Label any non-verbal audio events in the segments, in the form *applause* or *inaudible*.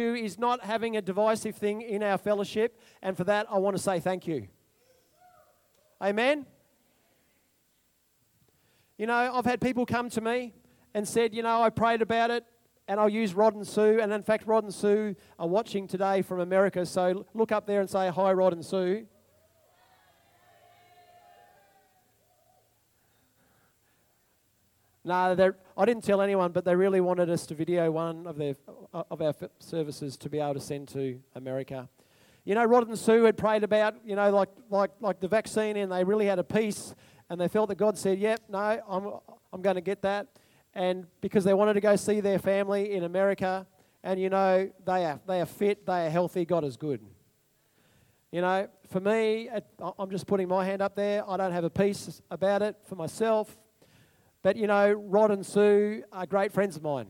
is not having a divisive thing in our fellowship, and for that, I want to say thank you. Amen? You know, I've had people come to me and said, you know, I prayed about it, and I'll use Rod and Sue. And in fact, Rod and Sue are watching today from America, so look up there and say, Hi, Rod and Sue. No, I didn't tell anyone, but they really wanted us to video one of their uh, of our services to be able to send to America. You know, Rod and Sue had prayed about, you know, like like like the vaccine, and they really had a peace, and they felt that God said, "Yep, no, I'm I'm going to get that," and because they wanted to go see their family in America, and you know, they are they are fit, they are healthy. God is good. You know, for me, I'm just putting my hand up there. I don't have a peace about it for myself. But you know, Rod and Sue are great friends of mine.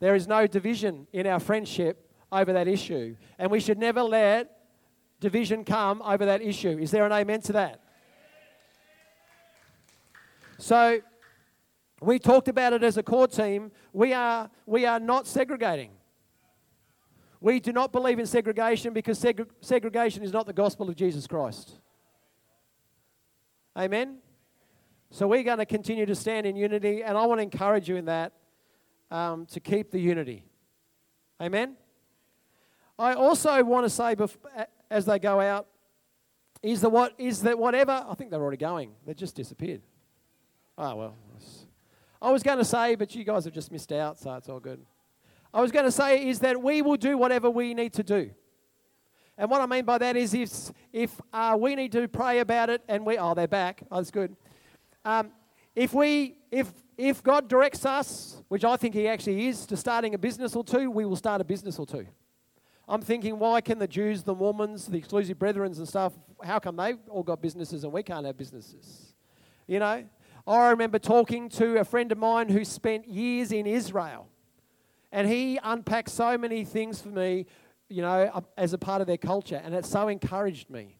There is no division in our friendship over that issue. And we should never let division come over that issue. Is there an amen to that? So, we talked about it as a core team. We are, we are not segregating. We do not believe in segregation because seg- segregation is not the gospel of Jesus Christ. Amen? So we're going to continue to stand in unity, and I want to encourage you in that um, to keep the unity. Amen? I also want to say as they go out is that what is that whatever I think they're already going. They just disappeared. Oh well. I was going to say, but you guys have just missed out, so it's all good. I was going to say is that we will do whatever we need to do. And what I mean by that is if, if uh, we need to pray about it and we, oh, they're back. Oh, that's good. Um, if we, if if God directs us, which I think He actually is, to starting a business or two, we will start a business or two. I'm thinking, why can the Jews, the Mormons, the exclusive brethren and stuff, how come they've all got businesses and we can't have businesses? You know, I remember talking to a friend of mine who spent years in Israel, and he unpacked so many things for me, you know, as a part of their culture, and it so encouraged me.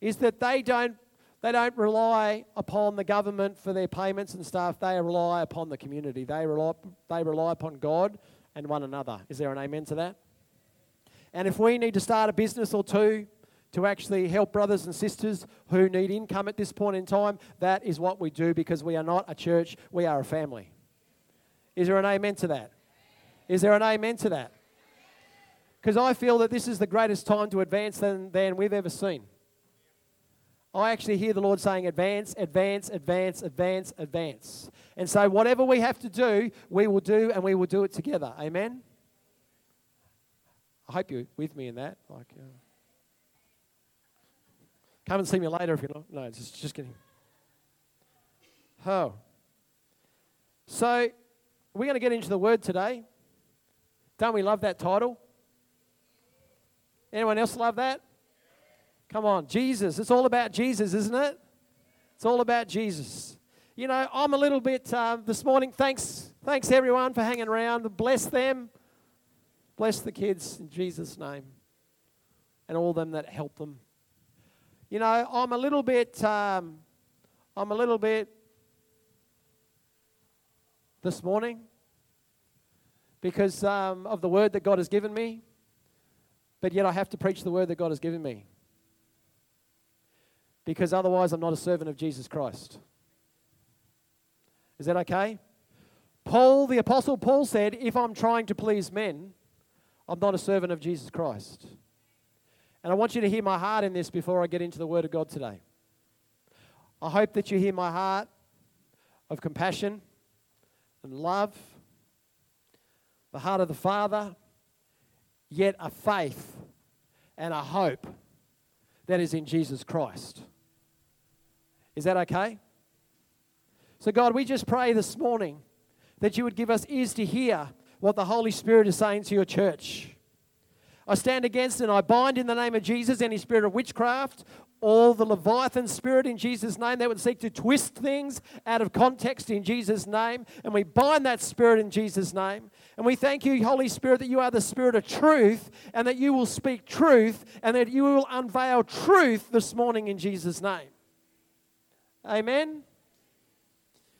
Is that they don't they don't rely upon the government for their payments and stuff. They rely upon the community. They rely, they rely upon God and one another. Is there an amen to that? And if we need to start a business or two to actually help brothers and sisters who need income at this point in time, that is what we do because we are not a church, we are a family. Is there an amen to that? Is there an amen to that? Because I feel that this is the greatest time to advance than, than we've ever seen. I actually hear the Lord saying, advance, advance, advance, advance, advance. And so, whatever we have to do, we will do and we will do it together. Amen? I hope you're with me in that. Like, uh, come and see me later if you're not. No, just, just kidding. Oh. So, we're going to get into the word today. Don't we love that title? Anyone else love that? Come on, Jesus. It's all about Jesus, isn't it? It's all about Jesus. You know, I'm a little bit uh, this morning. Thanks, thanks everyone for hanging around. Bless them. Bless the kids in Jesus' name, and all them that help them. You know, I'm a little bit. Um, I'm a little bit this morning because um, of the word that God has given me, but yet I have to preach the word that God has given me because otherwise I'm not a servant of Jesus Christ. Is that okay? Paul, the Apostle Paul said, If I'm trying to please men, I'm not a servant of Jesus Christ. And I want you to hear my heart in this before I get into the Word of God today. I hope that you hear my heart of compassion and love, the heart of the Father, yet a faith and a hope that is in Jesus Christ. Is that okay? So, God, we just pray this morning that you would give us ears to hear what the Holy Spirit is saying to your church. I stand against and I bind in the name of Jesus any spirit of witchcraft, all the Leviathan spirit in Jesus' name that would seek to twist things out of context in Jesus' name. And we bind that spirit in Jesus' name. And we thank you, Holy Spirit, that you are the spirit of truth and that you will speak truth and that you will unveil truth this morning in Jesus' name. Amen?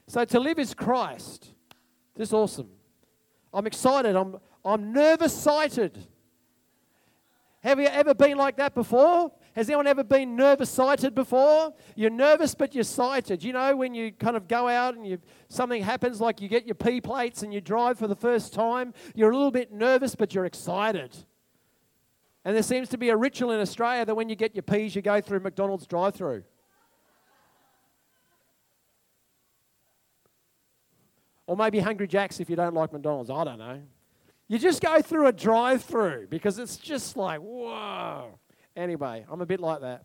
So to live is Christ. This is awesome. I'm excited. I'm, I'm nervous sighted. Have you ever been like that before? Has anyone ever been nervous sighted before? You're nervous, but you're sighted. You know, when you kind of go out and you, something happens, like you get your P plates and you drive for the first time, you're a little bit nervous, but you're excited. And there seems to be a ritual in Australia that when you get your P's, you go through McDonald's drive through. Or maybe Hungry Jack's if you don't like McDonald's. I don't know. You just go through a drive through because it's just like, whoa. Anyway, I'm a bit like that.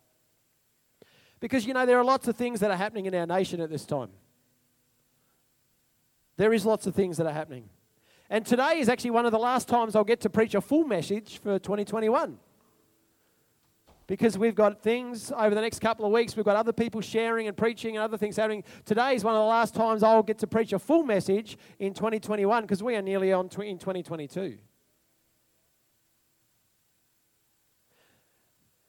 Because, you know, there are lots of things that are happening in our nation at this time. There is lots of things that are happening. And today is actually one of the last times I'll get to preach a full message for 2021 because we've got things over the next couple of weeks. We've got other people sharing and preaching and other things happening. Today is one of the last times I'll get to preach a full message in 2021 because we are nearly on tw- in 2022.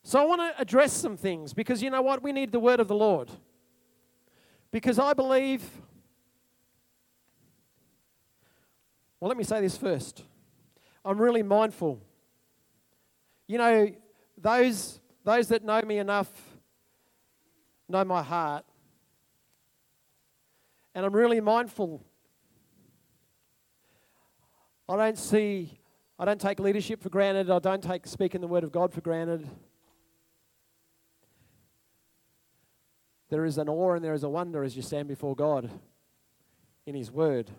So I want to address some things because you know what? We need the word of the Lord. Because I believe. Well, let me say this first. I'm really mindful. You know, those those that know me enough know my heart. And I'm really mindful. I don't see, I don't take leadership for granted. I don't take speaking the word of God for granted. There is an awe and there is a wonder as you stand before God in His word.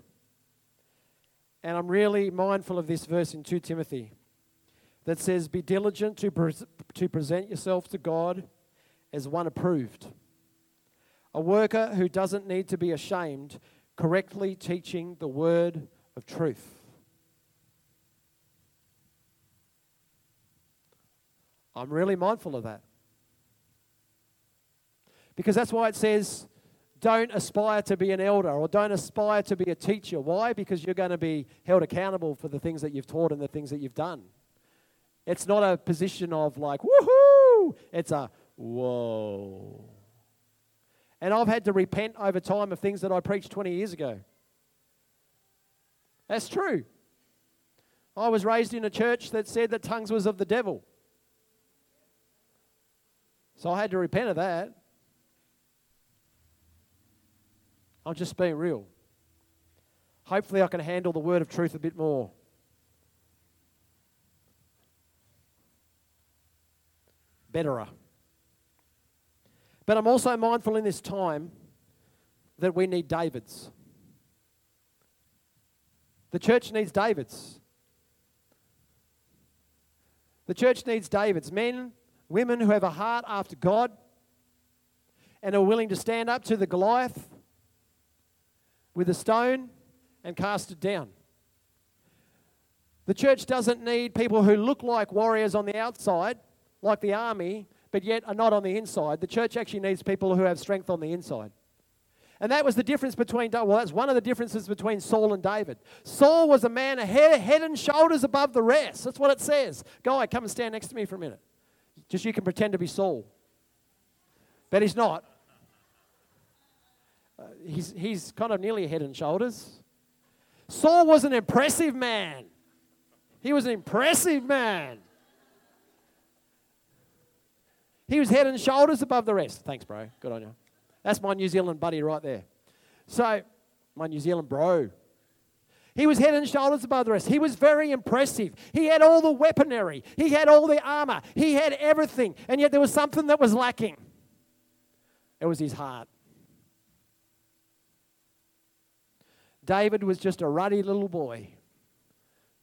And I'm really mindful of this verse in 2 Timothy that says, Be diligent to, pre- to present yourself to God as one approved, a worker who doesn't need to be ashamed, correctly teaching the word of truth. I'm really mindful of that. Because that's why it says, don't aspire to be an elder or don't aspire to be a teacher. Why? Because you're going to be held accountable for the things that you've taught and the things that you've done. It's not a position of like, woohoo! It's a whoa. And I've had to repent over time of things that I preached 20 years ago. That's true. I was raised in a church that said that tongues was of the devil. So I had to repent of that. I'm just being real. Hopefully, I can handle the word of truth a bit more. Betterer. But I'm also mindful in this time that we need Davids. The church needs Davids. The church needs Davids, men, women who have a heart after God and are willing to stand up to the Goliath with a stone and cast it down. The church doesn't need people who look like warriors on the outside like the army, but yet are not on the inside. The church actually needs people who have strength on the inside. And that was the difference between, well, that's one of the differences between Saul and David. Saul was a man head, head and shoulders above the rest. That's what it says. Guy, come and stand next to me for a minute. Just you can pretend to be Saul. But he's not. Uh, he's, he's kind of nearly head and shoulders. Saul was an impressive man. He was an impressive man. He was head and shoulders above the rest. Thanks, bro. Good on you. That's my New Zealand buddy right there. So, my New Zealand bro. He was head and shoulders above the rest. He was very impressive. He had all the weaponry, he had all the armor, he had everything. And yet there was something that was lacking it was his heart. David was just a ruddy little boy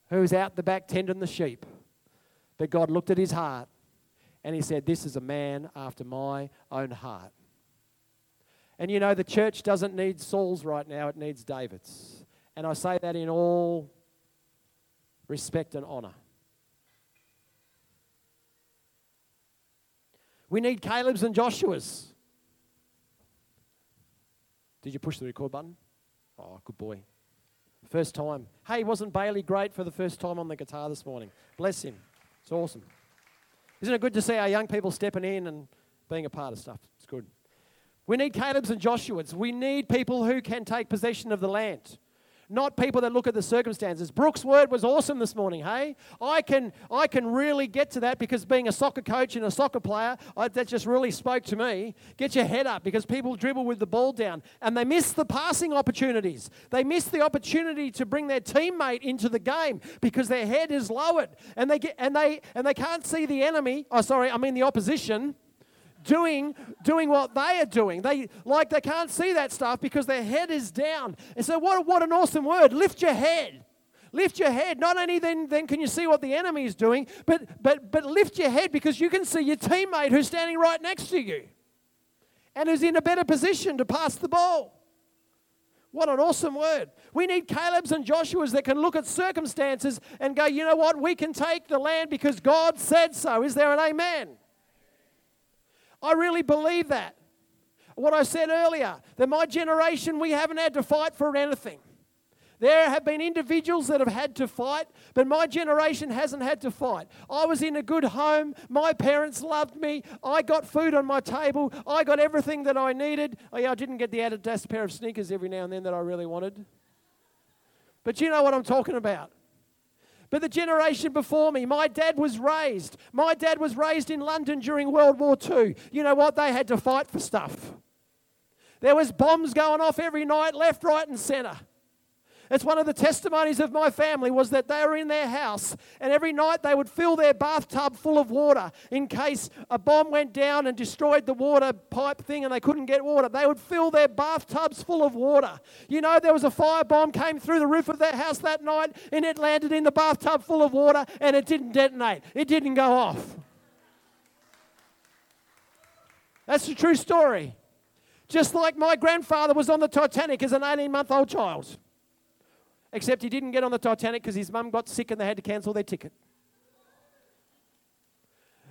who was out the back tending the sheep. But God looked at his heart and he said, This is a man after my own heart. And you know, the church doesn't need Saul's right now, it needs David's. And I say that in all respect and honor. We need Caleb's and Joshua's. Did you push the record button? Oh, good boy. First time. Hey, wasn't Bailey great for the first time on the guitar this morning? Bless him. It's awesome. Isn't it good to see our young people stepping in and being a part of stuff? It's good. We need Caleb's and Joshua's. We need people who can take possession of the land. Not people that look at the circumstances. Brooks' word was awesome this morning, hey? I can, I can really get to that because being a soccer coach and a soccer player, I, that just really spoke to me. Get your head up because people dribble with the ball down and they miss the passing opportunities. They miss the opportunity to bring their teammate into the game because their head is lowered and they, get, and they, and they can't see the enemy, oh, sorry, I mean the opposition doing, doing what they are doing. They like they can't see that stuff because their head is down. And so what, what an awesome word. Lift your head. Lift your head. Not only then, then can you see what the enemy is doing, but but but lift your head because you can see your teammate who's standing right next to you and who's in a better position to pass the ball. What an awesome word. We need Caleb's and Joshua's that can look at circumstances and go, you know what, we can take the land because God said so. Is there an amen? I really believe that. What I said earlier, that my generation, we haven't had to fight for anything. There have been individuals that have had to fight, but my generation hasn't had to fight. I was in a good home. My parents loved me. I got food on my table. I got everything that I needed. Oh, yeah, I didn't get the Adidas pair of sneakers every now and then that I really wanted. But you know what I'm talking about. But the generation before me, my dad was raised. My dad was raised in London during World War II. You know what? They had to fight for stuff. There was bombs going off every night, left, right, and center. It's one of the testimonies of my family was that they were in their house and every night they would fill their bathtub full of water in case a bomb went down and destroyed the water pipe thing and they couldn't get water. They would fill their bathtubs full of water. You know, there was a fire bomb came through the roof of their house that night and it landed in the bathtub full of water and it didn't detonate. It didn't go off. That's a true story. Just like my grandfather was on the Titanic as an 18 month old child. Except he didn't get on the Titanic because his mum got sick and they had to cancel their ticket.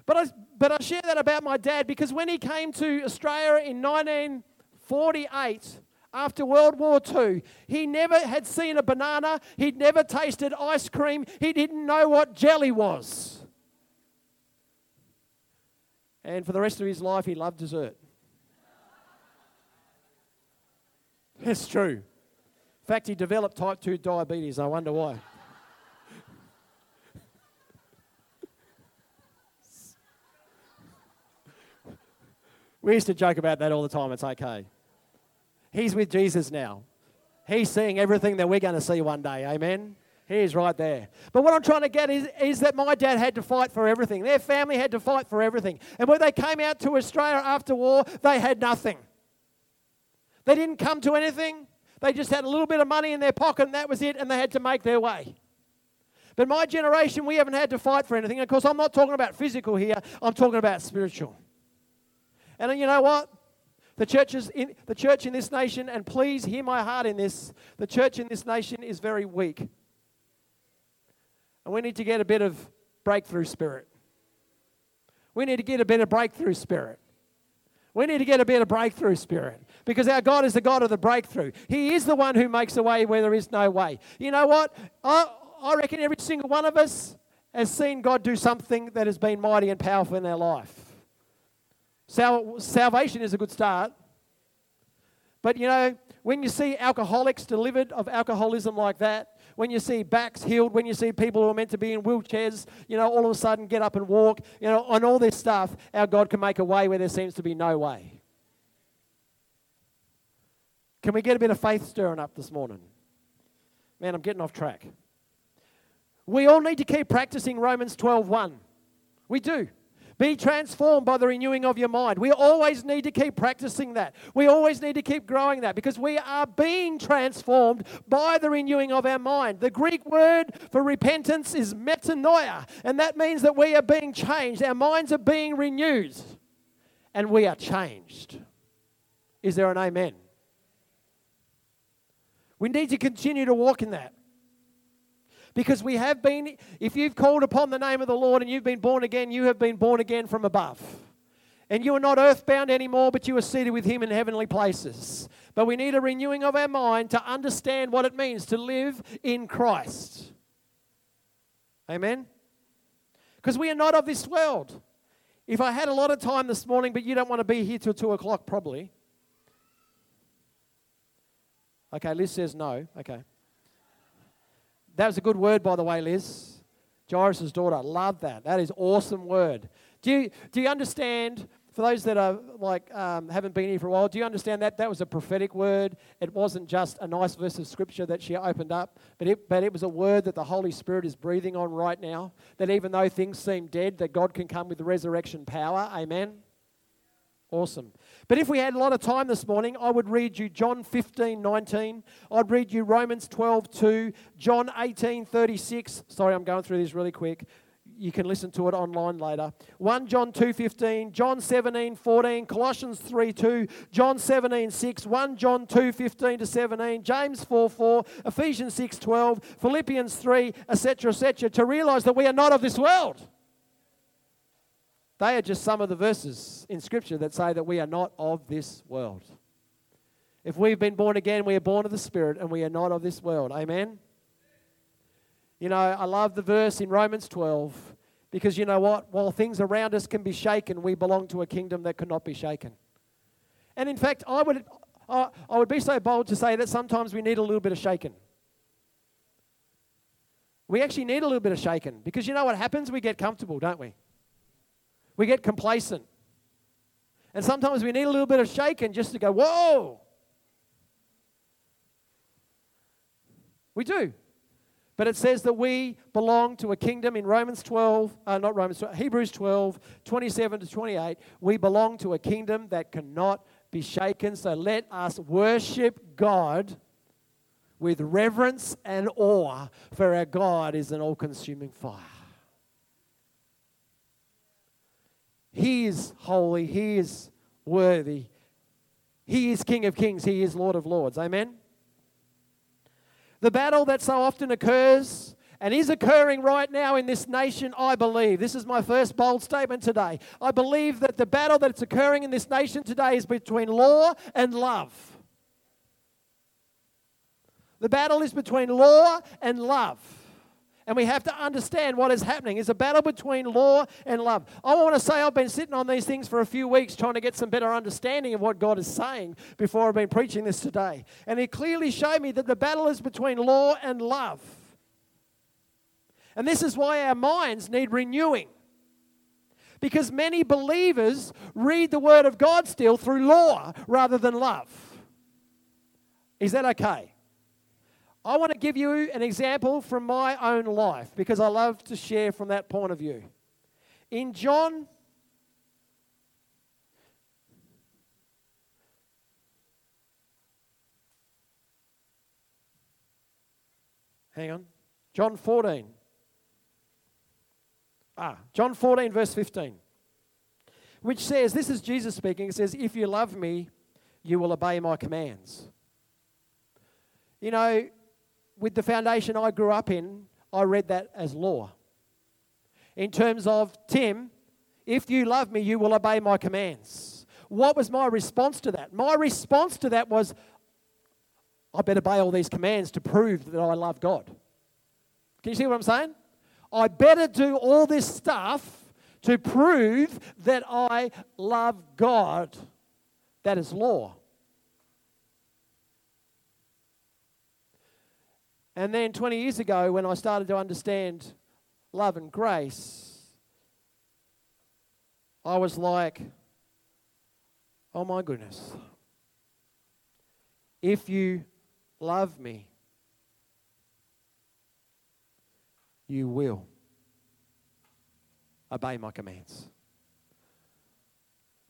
But I, but I share that about my dad because when he came to Australia in 1948, after World War II, he never had seen a banana, he'd never tasted ice cream, he didn't know what jelly was. And for the rest of his life, he loved dessert. *laughs* It's true fact, he developed type 2 diabetes. I wonder why. we used to joke about that all the time. It's okay. He's with Jesus now. He's seeing everything that we're going to see one day. Amen. He is right there. But what I'm trying to get is, is that my dad had to fight for everything. Their family had to fight for everything. And when they came out to Australia after war, they had nothing. They didn't come to anything. They just had a little bit of money in their pocket and that was it, and they had to make their way. But my generation, we haven't had to fight for anything. Of course, I'm not talking about physical here, I'm talking about spiritual. And uh, you know what? The church, is in, the church in this nation, and please hear my heart in this, the church in this nation is very weak. And we need to get a bit of breakthrough spirit. We need to get a bit of breakthrough spirit. We need to get a bit of breakthrough spirit because our God is the God of the breakthrough. He is the one who makes a way where there is no way. You know what? I, I reckon every single one of us has seen God do something that has been mighty and powerful in their life. Sal- salvation is a good start. But you know, when you see alcoholics delivered of alcoholism like that, when you see backs healed, when you see people who are meant to be in wheelchairs, you know, all of a sudden get up and walk, you know, on all this stuff, our God can make a way where there seems to be no way. Can we get a bit of faith stirring up this morning? Man, I'm getting off track. We all need to keep practicing Romans 12:1. We do. Be transformed by the renewing of your mind. We always need to keep practicing that. We always need to keep growing that because we are being transformed by the renewing of our mind. The Greek word for repentance is metanoia, and that means that we are being changed. Our minds are being renewed, and we are changed. Is there an amen? We need to continue to walk in that. Because we have been, if you've called upon the name of the Lord and you've been born again, you have been born again from above. And you are not earthbound anymore, but you are seated with Him in heavenly places. But we need a renewing of our mind to understand what it means to live in Christ. Amen? Because we are not of this world. If I had a lot of time this morning, but you don't want to be here till 2 o'clock, probably. Okay, Liz says no. Okay. That was a good word, by the way, Liz. Jairus' daughter. Love that. That is awesome word. Do you, do you understand for those that are like um, haven't been here for a while, do you understand that that was a prophetic word? It wasn't just a nice verse of scripture that she opened up, but it, but it was a word that the Holy Spirit is breathing on right now. That even though things seem dead, that God can come with resurrection power. Amen. Awesome. But if we had a lot of time this morning, I would read you John 15, 19. I'd read you Romans 12, 2, John 18, 36. Sorry, I'm going through these really quick you can listen to it online later. 1 John 2:15, John 17:14, Colossians 3:2, John 17:6, 1 John 2:15 to 17, James 4:4, Ephesians 6:12, Philippians 3, etc., etc., to realize that we are not of this world. They are just some of the verses in Scripture that say that we are not of this world. If we've been born again, we are born of the Spirit and we are not of this world. Amen. You know, I love the verse in Romans 12 because you know what? While things around us can be shaken, we belong to a kingdom that cannot be shaken. And in fact, I would, I would be so bold to say that sometimes we need a little bit of shaken. We actually need a little bit of shaken because you know what happens? We get comfortable, don't we? We get complacent. And sometimes we need a little bit of shaking just to go, whoa. We do. But it says that we belong to a kingdom in Romans 12, uh, not Romans 12, Hebrews 12, 27 to 28. We belong to a kingdom that cannot be shaken. So let us worship God with reverence and awe, for our God is an all consuming fire. He is holy, He is worthy, He is King of kings, He is Lord of lords. Amen. The battle that so often occurs and is occurring right now in this nation, I believe. This is my first bold statement today. I believe that the battle that's occurring in this nation today is between law and love. The battle is between law and love. And we have to understand what is happening. It's a battle between law and love. I want to say I've been sitting on these things for a few weeks trying to get some better understanding of what God is saying before I've been preaching this today. And He clearly showed me that the battle is between law and love. And this is why our minds need renewing. Because many believers read the Word of God still through law rather than love. Is that okay? I want to give you an example from my own life because I love to share from that point of view. In John Hang on. John 14. Ah, John 14, verse 15. Which says, This is Jesus speaking. It says, If you love me, you will obey my commands. You know, with the foundation I grew up in, I read that as law. In terms of, Tim, if you love me, you will obey my commands. What was my response to that? My response to that was, I better obey all these commands to prove that I love God. Can you see what I'm saying? I better do all this stuff to prove that I love God. That is law. And then 20 years ago, when I started to understand love and grace, I was like, oh my goodness. If you love me, you will obey my commands.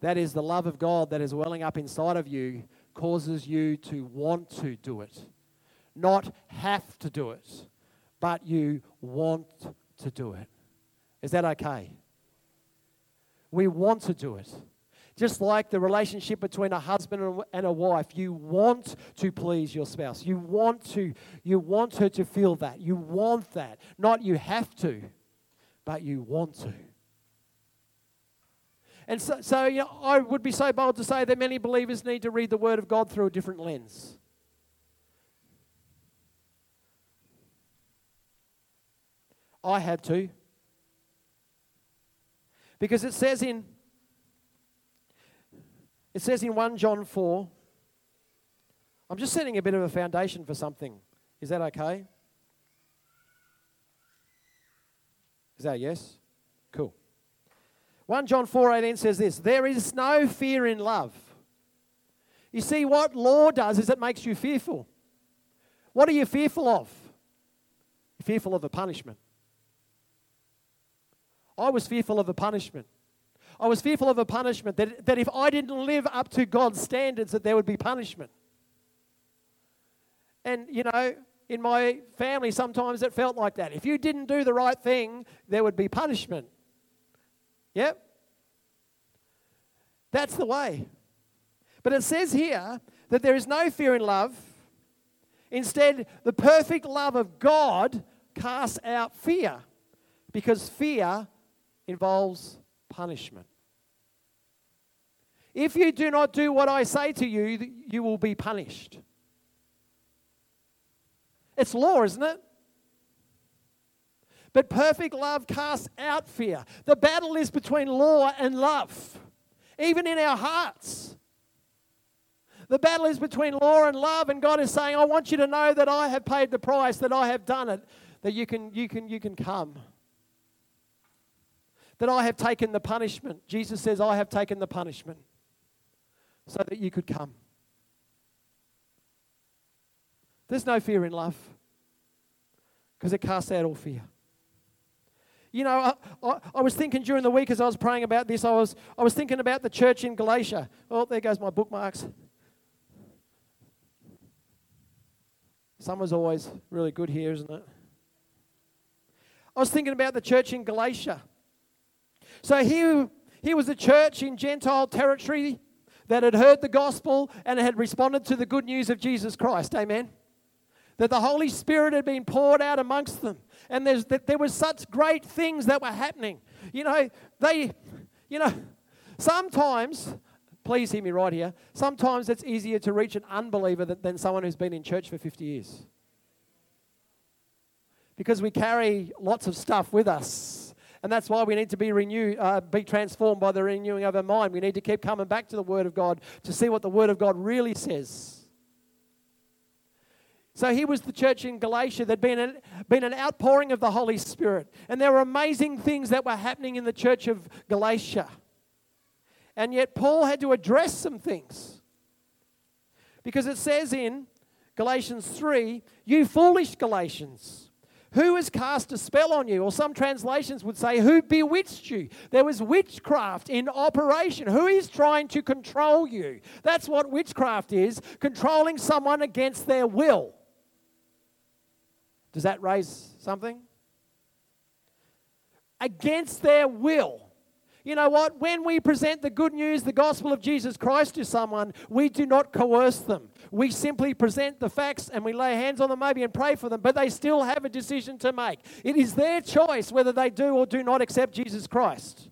That is the love of God that is welling up inside of you, causes you to want to do it not have to do it, but you want to do it. Is that okay? We want to do it. Just like the relationship between a husband and a wife, you want to please your spouse. You want to you want her to feel that. You want that. Not you have to, but you want to. And so, so you know, I would be so bold to say that many believers need to read the Word of God through a different lens. I had to. Because it says in it says in 1 John 4 I'm just setting a bit of a foundation for something. Is that okay? Is that yes? Cool. 1 John 4:18 says this, there is no fear in love. You see what law does is it makes you fearful. What are you fearful of? You're fearful of the punishment. I was fearful of a punishment. I was fearful of a punishment that, that if I didn't live up to God's standards, that there would be punishment. And, you know, in my family, sometimes it felt like that. If you didn't do the right thing, there would be punishment. Yep. That's the way. But it says here that there is no fear in love. Instead, the perfect love of God casts out fear because fear involves punishment. If you do not do what I say to you, you will be punished. It's law, isn't it? But perfect love casts out fear. The battle is between law and love, even in our hearts. The battle is between law and love, and God is saying, I want you to know that I have paid the price, that I have done it, that you can, you can, you can come. That I have taken the punishment. Jesus says, I have taken the punishment so that you could come. There's no fear in love because it casts out all fear. You know, I, I, I, was thinking during the week as I was praying about this, I was, I was thinking about the church in Galatia. Oh, there goes my bookmarks. Summer's always really good here, isn't it? I was thinking about the church in Galatia. So here, here was a church in Gentile territory that had heard the gospel and had responded to the good news of Jesus Christ. Amen. That the Holy Spirit had been poured out amongst them. And there's, that there were such great things that were happening. You know, they, you know, sometimes, please hear me right here, sometimes it's easier to reach an unbeliever than, than someone who's been in church for 50 years. Because we carry lots of stuff with us and that's why we need to be renewed, uh, be transformed by the renewing of our mind. We need to keep coming back to the Word of God to see what the Word of God really says. So here was the church in Galatia. There'd been an, been an outpouring of the Holy Spirit. And there were amazing things that were happening in the church of Galatia. And yet Paul had to address some things. Because it says in Galatians 3, you foolish Galatians. Who has cast a spell on you? Or some translations would say, Who bewitched you? There was witchcraft in operation. Who is trying to control you? That's what witchcraft is controlling someone against their will. Does that raise something? Against their will. You know what? When we present the good news, the gospel of Jesus Christ to someone, we do not coerce them. We simply present the facts and we lay hands on them maybe and pray for them, but they still have a decision to make. It is their choice whether they do or do not accept Jesus Christ.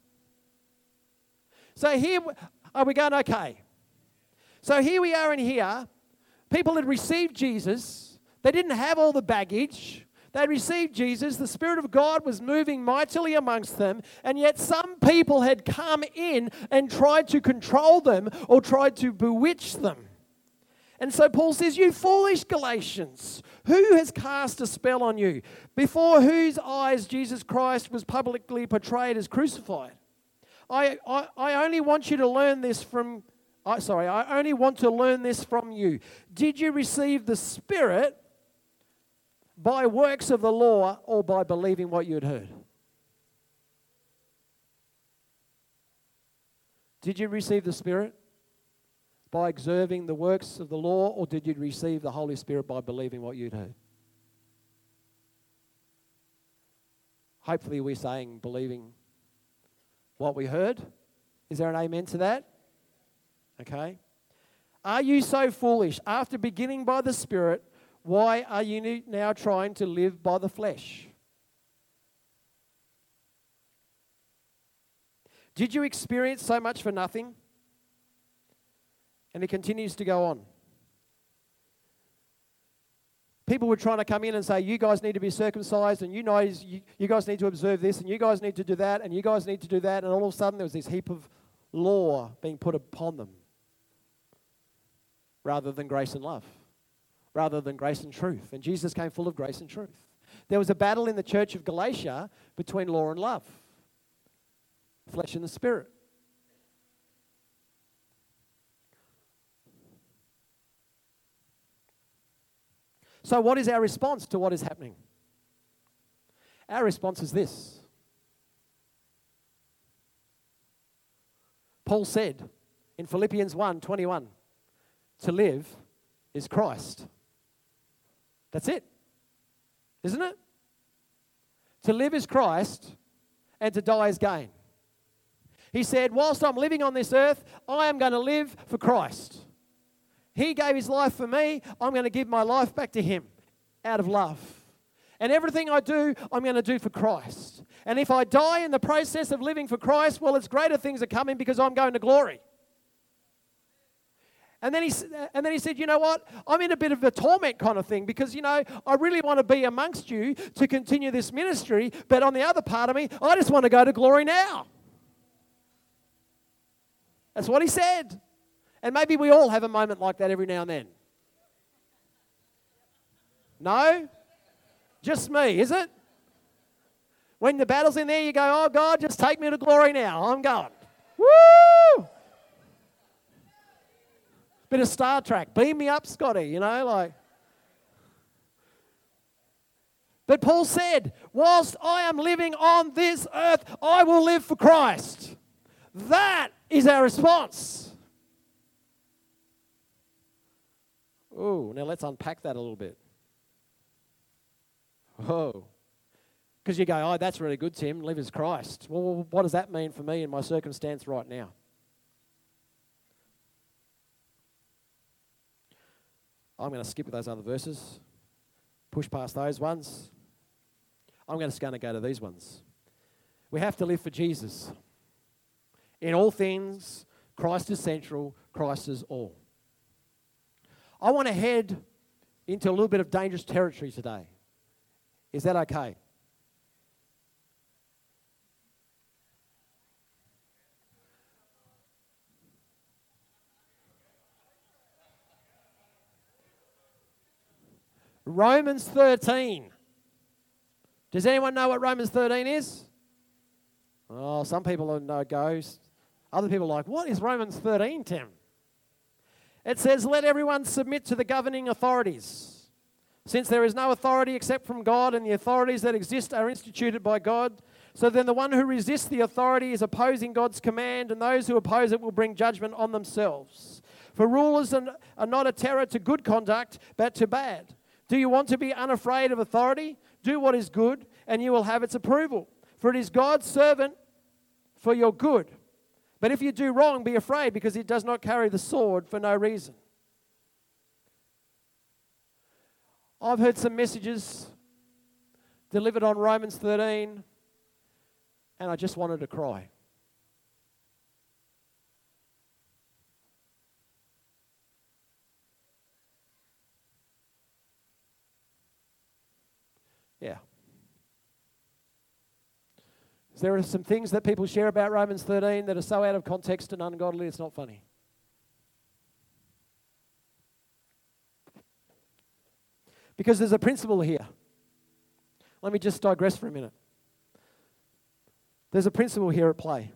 So here, are we going okay? So here we are in here. People had received Jesus, they didn't have all the baggage. They received Jesus. The Spirit of God was moving mightily amongst them, and yet some people had come in and tried to control them or tried to bewitch them. And so Paul says, You foolish Galatians, who has cast a spell on you? Before whose eyes Jesus Christ was publicly portrayed as crucified? I, I, I only want you to learn this from, I, sorry, I only want to learn this from you. Did you receive the Spirit by works of the law or by believing what you had heard? Did you receive the Spirit by observing the works of the law, or did you receive the Holy Spirit by believing what you'd heard? Hopefully, we're saying believing what we heard. Is there an amen to that? Okay. Are you so foolish? After beginning by the Spirit, why are you now trying to live by the flesh? Did you experience so much for nothing? And it continues to go on. People were trying to come in and say, You guys need to be circumcised, and you guys, you, guys need to observe this, and you guys need to do that, and you guys need to do that. And all of a sudden, there was this heap of law being put upon them rather than grace and love rather than grace and truth. And Jesus came full of grace and truth. There was a battle in the church of Galatia between law and love, flesh and the spirit. So, what is our response to what is happening? Our response is this Paul said in Philippians 1 21, to live is Christ. That's it, isn't it? To live is Christ, and to die is gain. He said, Whilst I'm living on this earth, I am going to live for Christ. He gave his life for me. I'm going to give my life back to him out of love. And everything I do, I'm going to do for Christ. And if I die in the process of living for Christ, well, it's greater things are coming because I'm going to glory. And then, he, uh, and then he said, You know what? I'm in a bit of a torment kind of thing because, you know, I really want to be amongst you to continue this ministry. But on the other part of me, I just want to go to glory now. That's what he said. And maybe we all have a moment like that every now and then. No? Just me, is it? When the battle's in there, you go, Oh God, just take me to glory now. I'm going. Woo! Bit of Star Trek. Beam me up, Scotty, you know, like. But Paul said, whilst I am living on this earth, I will live for Christ. That is our response. Oh, now let's unpack that a little bit. Oh. Because you go, oh, that's really good, Tim. Live as Christ. Well, what does that mean for me in my circumstance right now? I'm going to skip those other verses, push past those ones. I'm just going to go to these ones. We have to live for Jesus. In all things, Christ is central, Christ is all. I want to head into a little bit of dangerous territory today. Is that okay? Romans 13. Does anyone know what Romans 13 is? Oh, some people know goes. Other people are like, what is Romans 13, Tim? It says, Let everyone submit to the governing authorities. Since there is no authority except from God, and the authorities that exist are instituted by God, so then the one who resists the authority is opposing God's command, and those who oppose it will bring judgment on themselves. For rulers are not a terror to good conduct, but to bad. Do you want to be unafraid of authority? Do what is good, and you will have its approval. For it is God's servant for your good. But if you do wrong, be afraid, because it does not carry the sword for no reason. I've heard some messages delivered on Romans 13, and I just wanted to cry. Yeah. There are some things that people share about Romans 13 that are so out of context and ungodly, it's not funny. Because there's a principle here. Let me just digress for a minute. There's a principle here at play.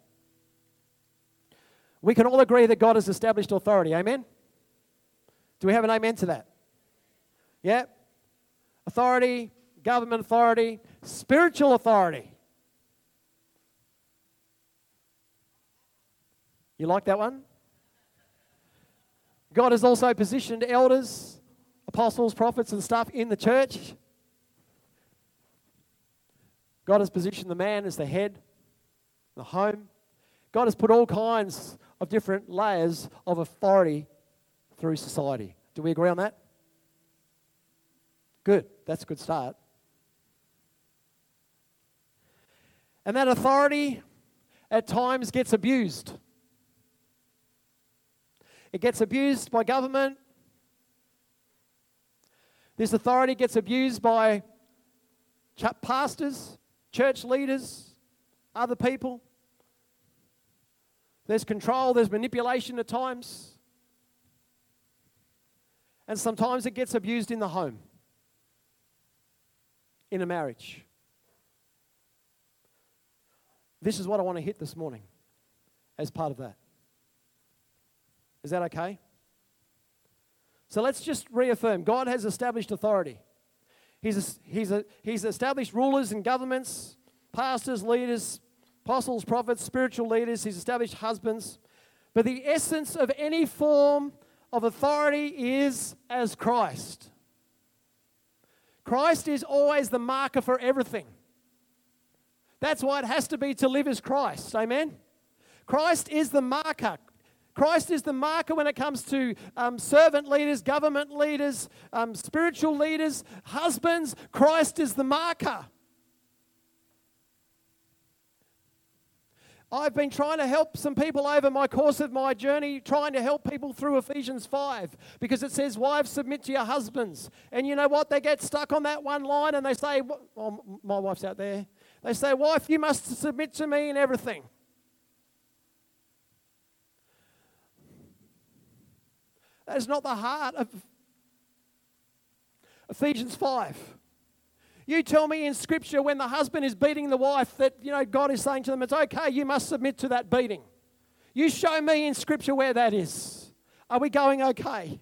We can all agree that God has established authority. Amen? Do we have an amen to that? Yeah? Authority, government authority, spiritual authority. You like that one? God has also positioned elders, apostles, prophets, and stuff in the church. God has positioned the man as the head, the home. God has put all kinds of different layers of authority through society. Do we agree on that? Good. That's a good start. And that authority at times gets abused. It gets abused by government. This authority gets abused by pastors, church leaders, other people. There's control, there's manipulation at times. And sometimes it gets abused in the home, in a marriage. This is what I want to hit this morning as part of that. Is that okay? So let's just reaffirm God has established authority. He's, he's, a, he's established rulers and governments, pastors, leaders, apostles, prophets, spiritual leaders. He's established husbands. But the essence of any form of authority is as Christ. Christ is always the marker for everything. That's why it has to be to live as Christ. Amen? Christ is the marker. Christ is the marker when it comes to um, servant leaders, government leaders, um, spiritual leaders, husbands. Christ is the marker. I've been trying to help some people over my course of my journey, trying to help people through Ephesians 5 because it says, Wives, submit to your husbands. And you know what? They get stuck on that one line and they say, oh, My wife's out there. They say, Wife, you must submit to me in everything. That is not the heart of Ephesians 5. You tell me in Scripture when the husband is beating the wife that, you know, God is saying to them, it's okay, you must submit to that beating. You show me in Scripture where that is. Are we going okay?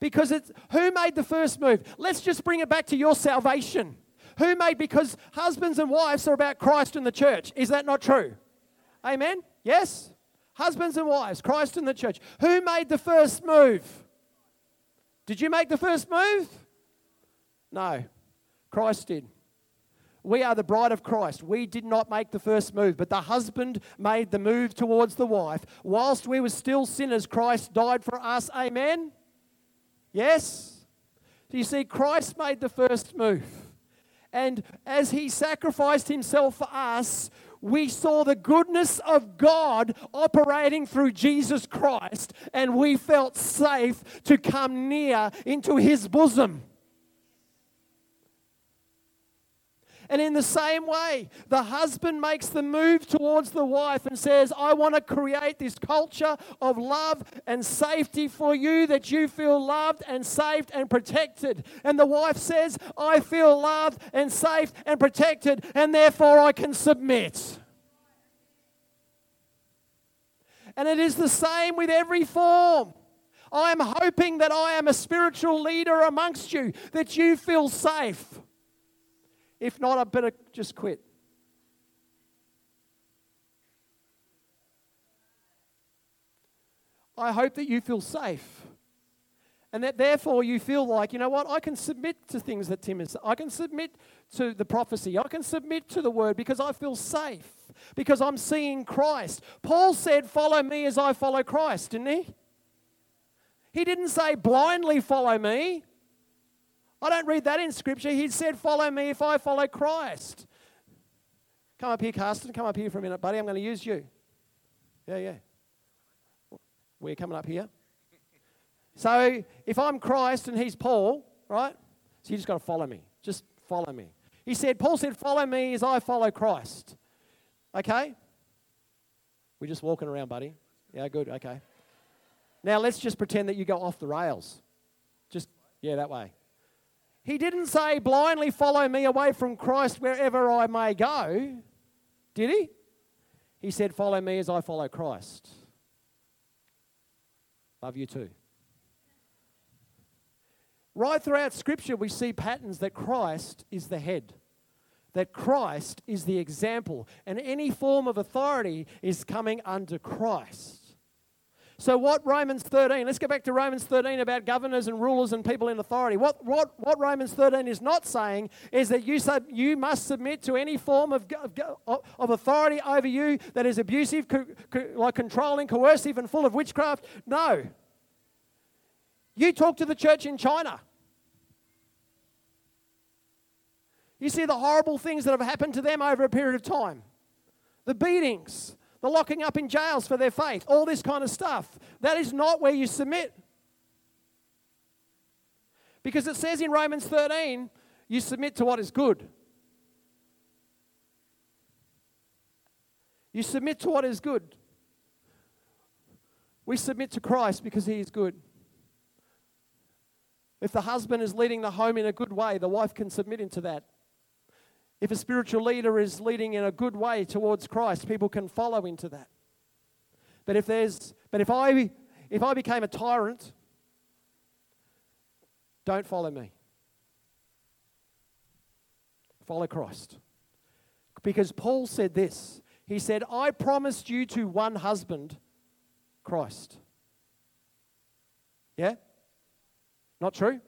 Because it's who made the first move? Let's just bring it back to your salvation. Who made, because husbands and wives are about Christ and the church. Is that not true? Amen? Yes? Husbands and wives, Christ and the church. Who made the first move? Did you make the first move? No. Christ did. We are the bride of Christ. We did not make the first move, but the husband made the move towards the wife. Whilst we were still sinners, Christ died for us. Amen? Yes? You see, Christ made the first move. And as he sacrificed himself for us, we saw the goodness of God operating through Jesus Christ, and we felt safe to come near into his bosom. And in the same way, the husband makes the move towards the wife and says, I want to create this culture of love and safety for you that you feel loved and saved and protected. And the wife says, I feel loved and safe and protected, and therefore I can submit. And it is the same with every form. I am hoping that I am a spiritual leader amongst you, that you feel safe if not, I better just quit. I hope that you feel safe. And that therefore you feel like, you know what, I can submit to things that Tim is. I can submit to the prophecy. I can submit to the word because I feel safe, because I'm seeing Christ. Paul said, Follow me as I follow Christ, didn't he? He didn't say blindly follow me. I don't read that in Scripture. He said, Follow me if I follow Christ. Come up here, Carsten. Come up here for a minute, buddy. I'm going to use you. Yeah, yeah. We're coming up here. So if I'm Christ and he's Paul, right? So you just got to follow me. Just follow me. He said, Paul said, Follow me as I follow Christ. Okay? We're just walking around, buddy. Yeah, good. Okay. Now let's just pretend that you go off the rails. Just, yeah, that way. He didn't say, blindly follow me away from Christ wherever I may go. Did he? He said, follow me as I follow Christ. Love you too. Right throughout Scripture, we see patterns that Christ is the head, that Christ is the example, and any form of authority is coming under Christ. So, what Romans 13, let's go back to Romans 13 about governors and rulers and people in authority. What, what, what Romans 13 is not saying is that you, sub, you must submit to any form of, of, of authority over you that is abusive, co, co, like controlling, coercive, and full of witchcraft. No. You talk to the church in China. You see the horrible things that have happened to them over a period of time the beatings, the locking up in jails for their faith, all this kind of stuff. That is not where you submit. Because it says in Romans 13, you submit to what is good. You submit to what is good. We submit to Christ because he is good. If the husband is leading the home in a good way, the wife can submit into that If a spiritual leader is leading in a good way towards Christ, people can follow into that. But if there's but if I if I became a tyrant, don't follow me. Follow Christ. Because Paul said this. He said, I promised you to one husband, Christ. Yeah? Not true?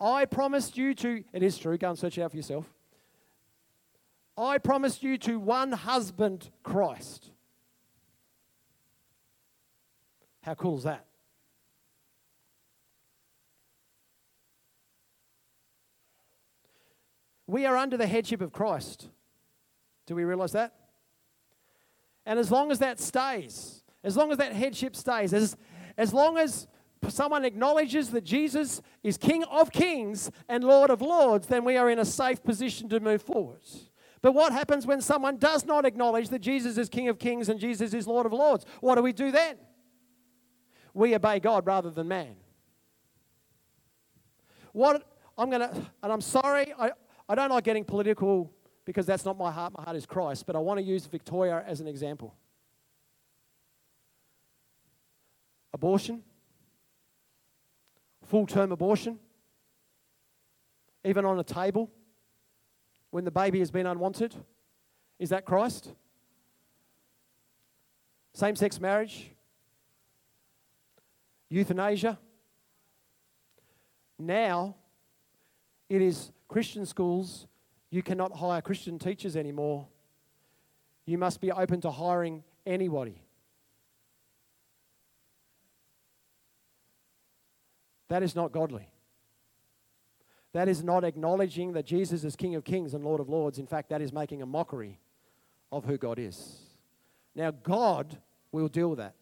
I promised you to, it is true, go and search it out for yourself. I promised you to one husband, Christ. How cool is that? We are under the headship of Christ. Do we realize that? And as long as that stays, as long as that headship stays, as, as long as someone acknowledges that Jesus is King of kings and Lord of lords, then we are in a safe position to move forward. But what happens when someone does not acknowledge that Jesus is King of kings and Jesus is Lord of lords? What do we do then? We obey God rather than man. What I'm going to, and I'm sorry, I, I don't like getting political because that's not my heart. My heart is Christ, but I want to use Victoria as an example. Abortion, full term abortion, even on a table when the baby has been unwanted. Is that Christ? Same sex marriage, euthanasia. Now, it is Christian schools. You cannot hire Christian teachers anymore. You must be open to hiring anybody. That is not godly. That is not acknowledging that Jesus is King of Kings and Lord of Lords. In fact, that is making a mockery of who God is. Now, God will deal with that.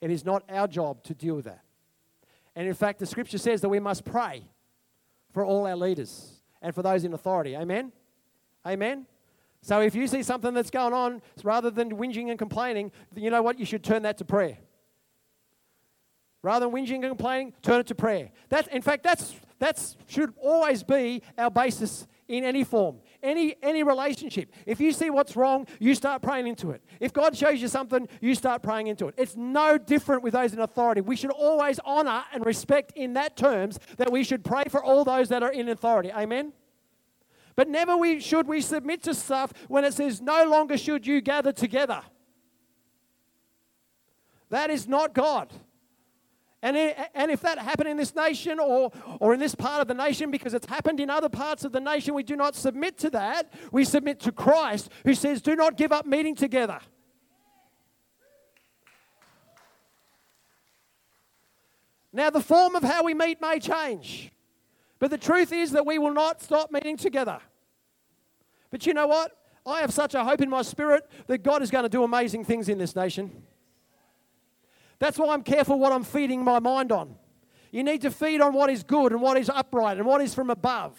It is not our job to deal with that. And in fact, the scripture says that we must pray for all our leaders and for those in authority. Amen? Amen? So if you see something that's going on, rather than whinging and complaining, you know what? You should turn that to prayer. Rather than whinging and complaining, turn it to prayer. That, in fact, that's, that's should always be our basis in any form, any, any relationship. If you see what's wrong, you start praying into it. If God shows you something, you start praying into it. It's no different with those in authority. We should always honor and respect in that terms that we should pray for all those that are in authority. Amen? But never we, should we submit to stuff when it says, no longer should you gather together. That is not God. And, and if that happened in this nation or, or in this part of the nation, because it's happened in other parts of the nation, we do not submit to that. We submit to Christ, who says, Do not give up meeting together. Now, the form of how we meet may change, but the truth is that we will not stop meeting together. But you know what? I have such a hope in my spirit that God is going to do amazing things in this nation. That's why I'm careful what I'm feeding my mind on. You need to feed on what is good and what is upright and what is from above.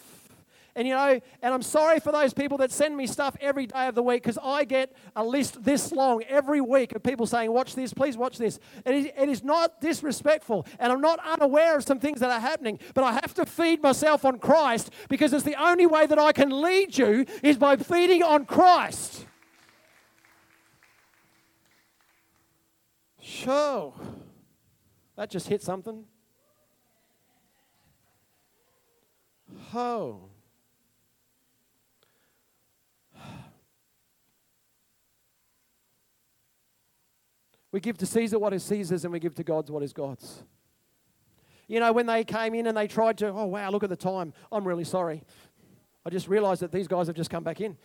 And you know, and I'm sorry for those people that send me stuff every day of the week because I get a list this long every week of people saying, Watch this, please watch this. It is, it is not disrespectful, and I'm not unaware of some things that are happening, but I have to feed myself on Christ because it's the only way that I can lead you is by feeding on Christ. Sure. That just hit something. Oh. We give to Caesar what is Caesar's and we give to God's what is God's. You know, when they came in and they tried to, oh, wow, look at the time. I'm really sorry. I just realized that these guys have just come back in.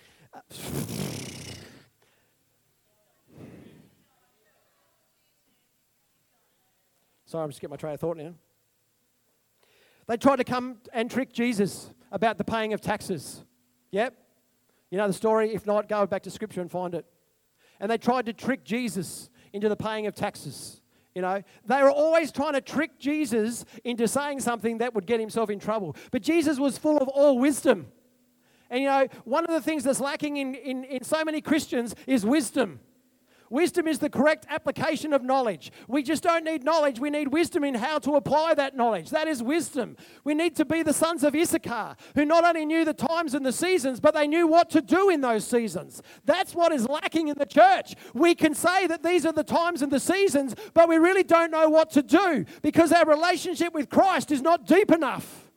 Sorry, I'm just getting my train of thought now. They tried to come and trick Jesus about the paying of taxes. Yep. You know the story? If not, go back to Scripture and find it. And they tried to trick Jesus into the paying of taxes. You know, they were always trying to trick Jesus into saying something that would get himself in trouble. But Jesus was full of all wisdom. And you know, one of the things that's lacking in, in, in so many Christians is wisdom. Wisdom is the correct application of knowledge. We just don't need knowledge, we need wisdom in how to apply that knowledge. That is wisdom. We need to be the sons of Issachar, who not only knew the times and the seasons, but they knew what to do in those seasons. That's what is lacking in the church. We can say that these are the times and the seasons, but we really don't know what to do because our relationship with Christ is not deep enough.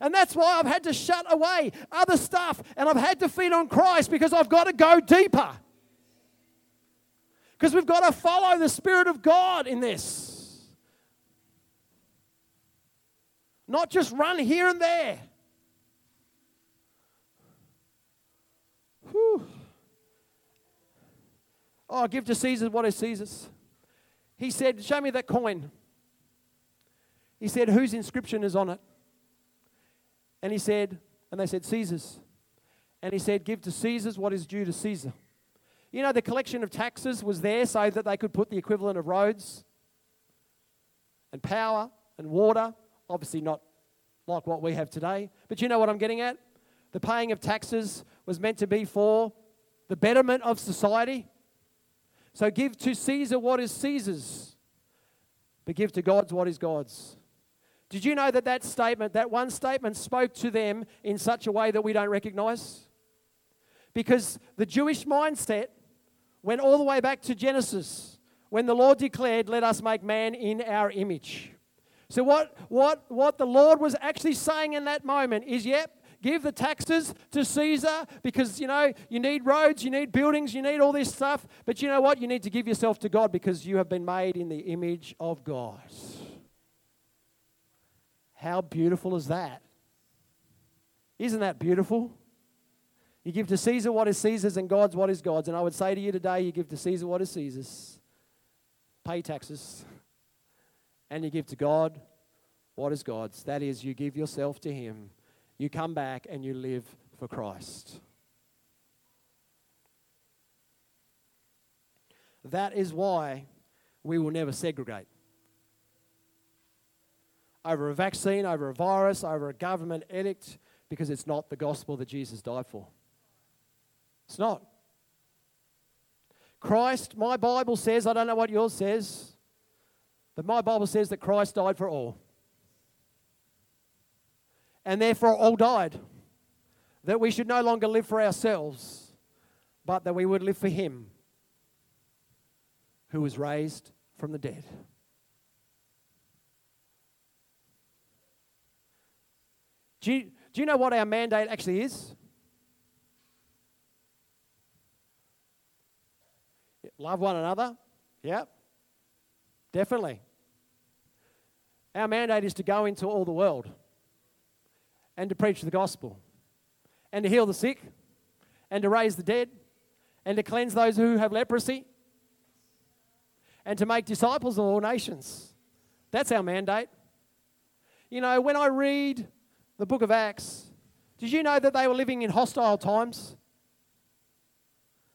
And that's why I've had to shut away other stuff and I've had to feed on Christ because I've got to go deeper. Because we've got to follow the Spirit of God in this. Not just run here and there. Whew. Oh, give to Caesar what is Caesar's. He said, Show me that coin. He said, Whose inscription is on it? And he said, and they said, Caesar's. And he said, Give to Caesar's what is due to Caesar. You know, the collection of taxes was there so that they could put the equivalent of roads and power and water, obviously not like what we have today. But you know what I'm getting at? The paying of taxes was meant to be for the betterment of society. So give to Caesar what is Caesar's, but give to God's what is God's. Did you know that that statement, that one statement, spoke to them in such a way that we don't recognize? Because the Jewish mindset went all the way back to Genesis when the Lord declared, Let us make man in our image. So, what, what, what the Lord was actually saying in that moment is, Yep, give the taxes to Caesar because, you know, you need roads, you need buildings, you need all this stuff. But you know what? You need to give yourself to God because you have been made in the image of God. How beautiful is that? Isn't that beautiful? You give to Caesar what is Caesar's and God's what is God's. And I would say to you today, you give to Caesar what is Caesar's. Pay taxes. And you give to God what is God's. That is, you give yourself to Him. You come back and you live for Christ. That is why we will never segregate over a vaccine, over a virus, over a government edict, because it's not the gospel that Jesus died for. It's not. Christ, my Bible says, I don't know what yours says, but my Bible says that Christ died for all. And therefore all died. That we should no longer live for ourselves, but that we would live for Him who was raised from the dead. Do you, do you know what our mandate actually is? Love one another. Yep. Definitely. Our mandate is to go into all the world and to preach the gospel and to heal the sick and to raise the dead and to cleanse those who have leprosy and to make disciples of all nations. That's our mandate. You know, when I read the book of Acts, did you know that they were living in hostile times?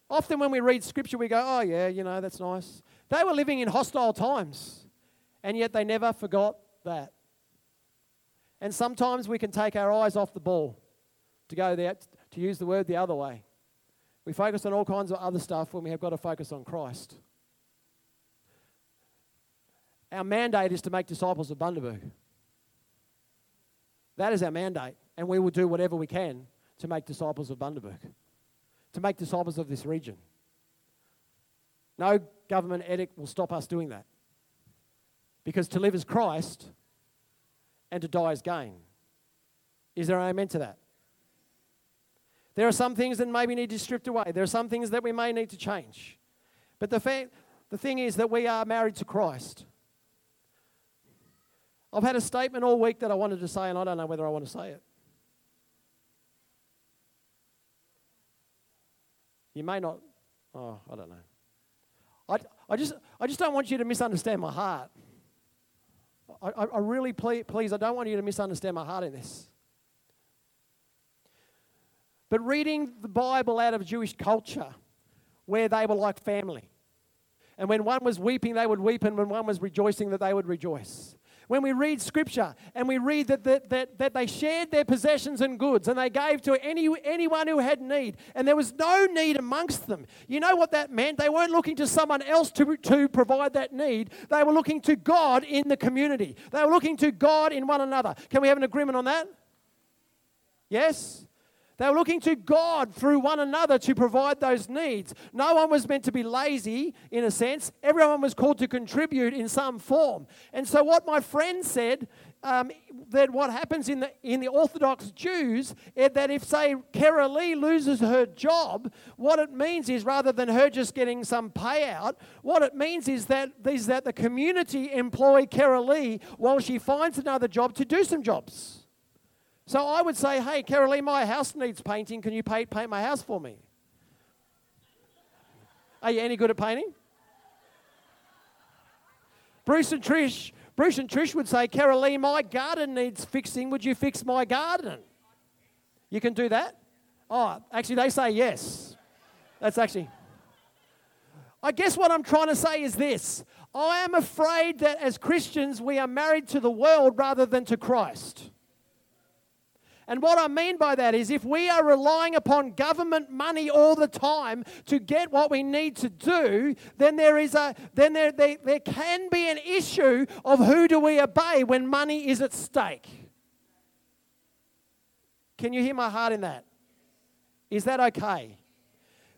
Often when we read scripture, we go, oh, yeah, you know, that's nice. They were living in hostile times, and yet they never forgot that. And sometimes we can take our eyes off the ball to go there, to use the word the other way. We focus on all kinds of other stuff when we have got to focus on Christ. Our mandate is to make disciples of Bundaberg. That is our mandate, and we will do whatever we can to make disciples of Bundaberg, to make disciples of this region. No government edict will stop us doing that. Because to live as Christ and to die as gain. Is there an amen to that? There are some things that maybe need to be stripped away. There are some things that we may need to change. But the, fa- the thing is that we are married to Christ. I've had a statement all week that I wanted to say, and I don't know whether I want to say it. You may not, oh, I don't know. I, I, just, I just don't want you to misunderstand my heart. I, I, I really, please, please, I don't want you to misunderstand my heart in this. But reading the Bible out of Jewish culture, where they were like family. And when one was weeping, they would weep, and when one was rejoicing, that they would rejoice. When we read scripture and we read that, that, that, that they shared their possessions and goods and they gave to any, anyone who had need, and there was no need amongst them, you know what that meant? They weren't looking to someone else to, to provide that need. They were looking to God in the community, they were looking to God in one another. Can we have an agreement on that? Yes? They were looking to God through one another to provide those needs. No one was meant to be lazy, in a sense. Everyone was called to contribute in some form. And so, what my friend said um, that what happens in the, in the Orthodox Jews is that if, say, Kara Lee loses her job, what it means is rather than her just getting some payout, what it means is that, is that the community employ Kara Lee while she finds another job to do some jobs. So I would say, hey, Carolee, my house needs painting. Can you paint, paint my house for me? Are you any good at painting? Bruce and Trish, Bruce and Trish would say, Carolee, my garden needs fixing. Would you fix my garden? You can do that? Oh, actually, they say yes. That's actually. I guess what I'm trying to say is this I am afraid that as Christians, we are married to the world rather than to Christ. And what I mean by that is if we are relying upon government money all the time to get what we need to do, then there is a then there, there, there can be an issue of who do we obey when money is at stake. Can you hear my heart in that? Is that okay?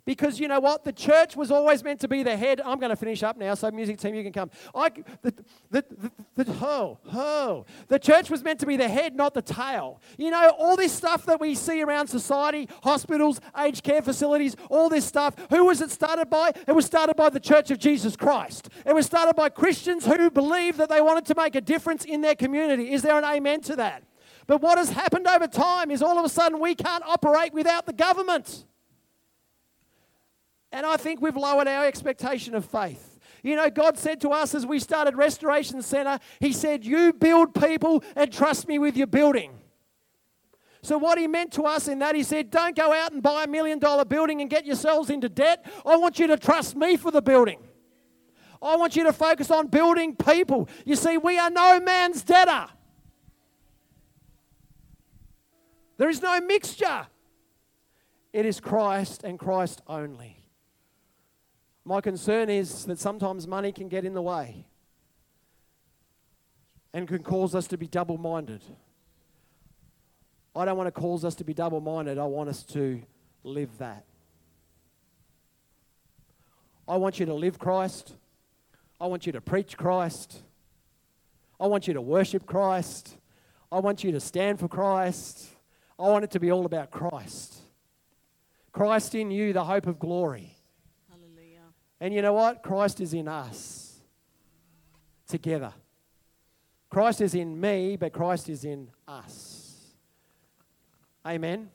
Because you know what? The church was always meant to be the head. I'm going to finish up now, so music team, you can come. I, the, the, the, the, oh, oh. the church was meant to be the head, not the tail. You know, all this stuff that we see around society, hospitals, aged care facilities, all this stuff, who was it started by? It was started by the church of Jesus Christ. It was started by Christians who believed that they wanted to make a difference in their community. Is there an amen to that? But what has happened over time is all of a sudden we can't operate without the government. And I think we've lowered our expectation of faith. You know, God said to us as we started Restoration Center, He said, You build people and trust me with your building. So, what He meant to us in that, He said, Don't go out and buy a million dollar building and get yourselves into debt. I want you to trust me for the building. I want you to focus on building people. You see, we are no man's debtor. There is no mixture. It is Christ and Christ only. My concern is that sometimes money can get in the way and can cause us to be double minded. I don't want to cause us to be double minded, I want us to live that. I want you to live Christ. I want you to preach Christ. I want you to worship Christ. I want you to stand for Christ. I want it to be all about Christ. Christ in you, the hope of glory. And you know what? Christ is in us together. Christ is in me, but Christ is in us. Amen.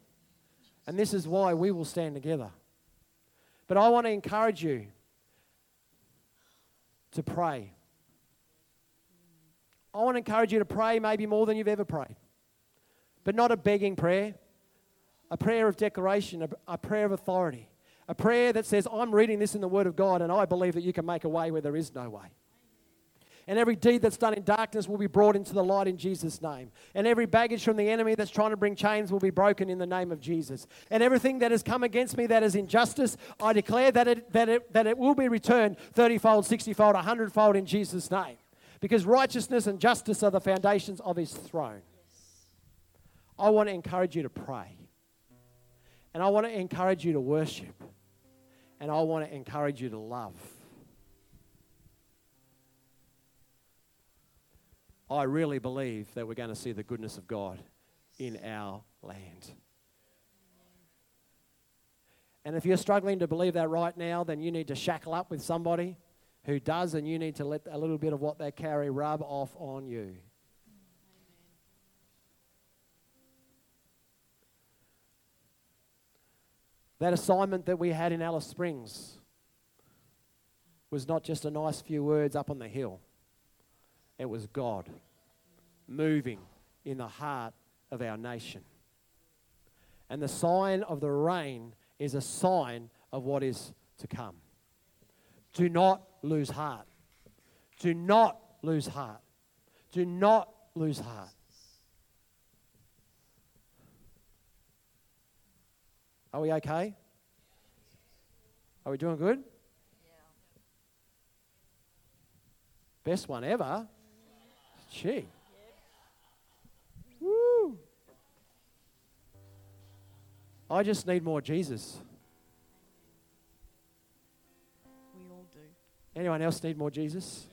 And this is why we will stand together. But I want to encourage you to pray. I want to encourage you to pray maybe more than you've ever prayed. But not a begging prayer, a prayer of declaration, a, prayer of authority. A prayer that says, I'm reading this in the Word of God and I believe that you can make a way where there is no way. And every deed that's done in darkness will be brought into the light in Jesus' name. And every baggage from the enemy that's trying to bring chains will be broken in the name of Jesus. And everything that has come against me that is injustice, I declare that it, that it, that it will be returned 30 fold, 60 fold, 100 fold in Jesus' name. Because righteousness and justice are the foundations of his throne. I want to encourage you to pray. And I want to encourage you to worship. And I want to encourage you to love. I really believe that we're going to see the goodness of God in our land. And if you're struggling to believe that right now, then you need to shackle up with somebody who does, and you need to let a little bit of what they carry rub off on you. That assignment that we had in Alice Springs was not just a nice few words up on the hill, it was God moving in the heart of our nation. And the sign of the rain is a sign of what is to come. Do not lose heart. Do not lose heart. Do not lose heart. Are we okay? Are we doing good? Best one ever. Gee. Woo. I just need more Jesus. We all do. Anyone else need more Jesus?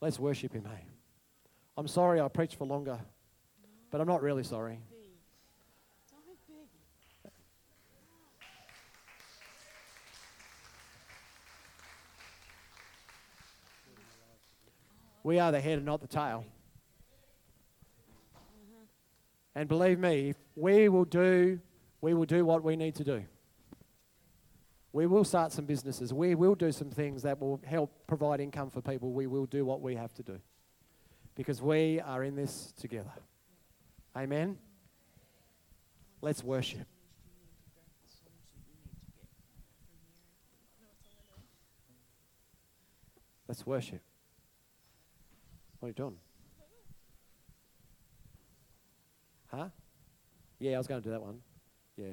Let's worship him, hey. I'm sorry I preached for longer, but I'm not really sorry. We are the head and not the tail. And believe me, we will do, we will do what we need to do. We will start some businesses. We will do some things that will help provide income for people. We will do what we have to do. Because we are in this together. Amen. Let's worship. Let's worship. What are you doing? Huh? Yeah, I was going to do that one. Yeah.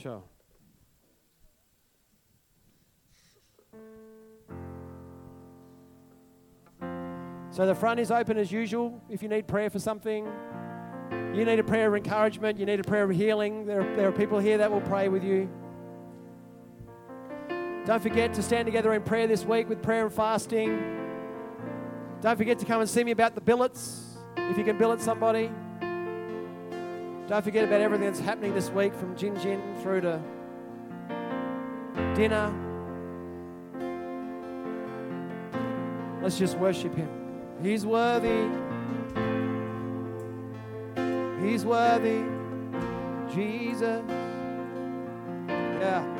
Sure. So the front is open as usual. If you need prayer for something, you need a prayer of encouragement, you need a prayer of healing, there are, there are people here that will pray with you. Don't forget to stand together in prayer this week with prayer and fasting. Don't forget to come and see me about the billets, if you can billet somebody. Don't forget about everything that's happening this week from Gin Gin through to dinner. Let's just worship Him. He's worthy. He's worthy. Jesus. Yeah.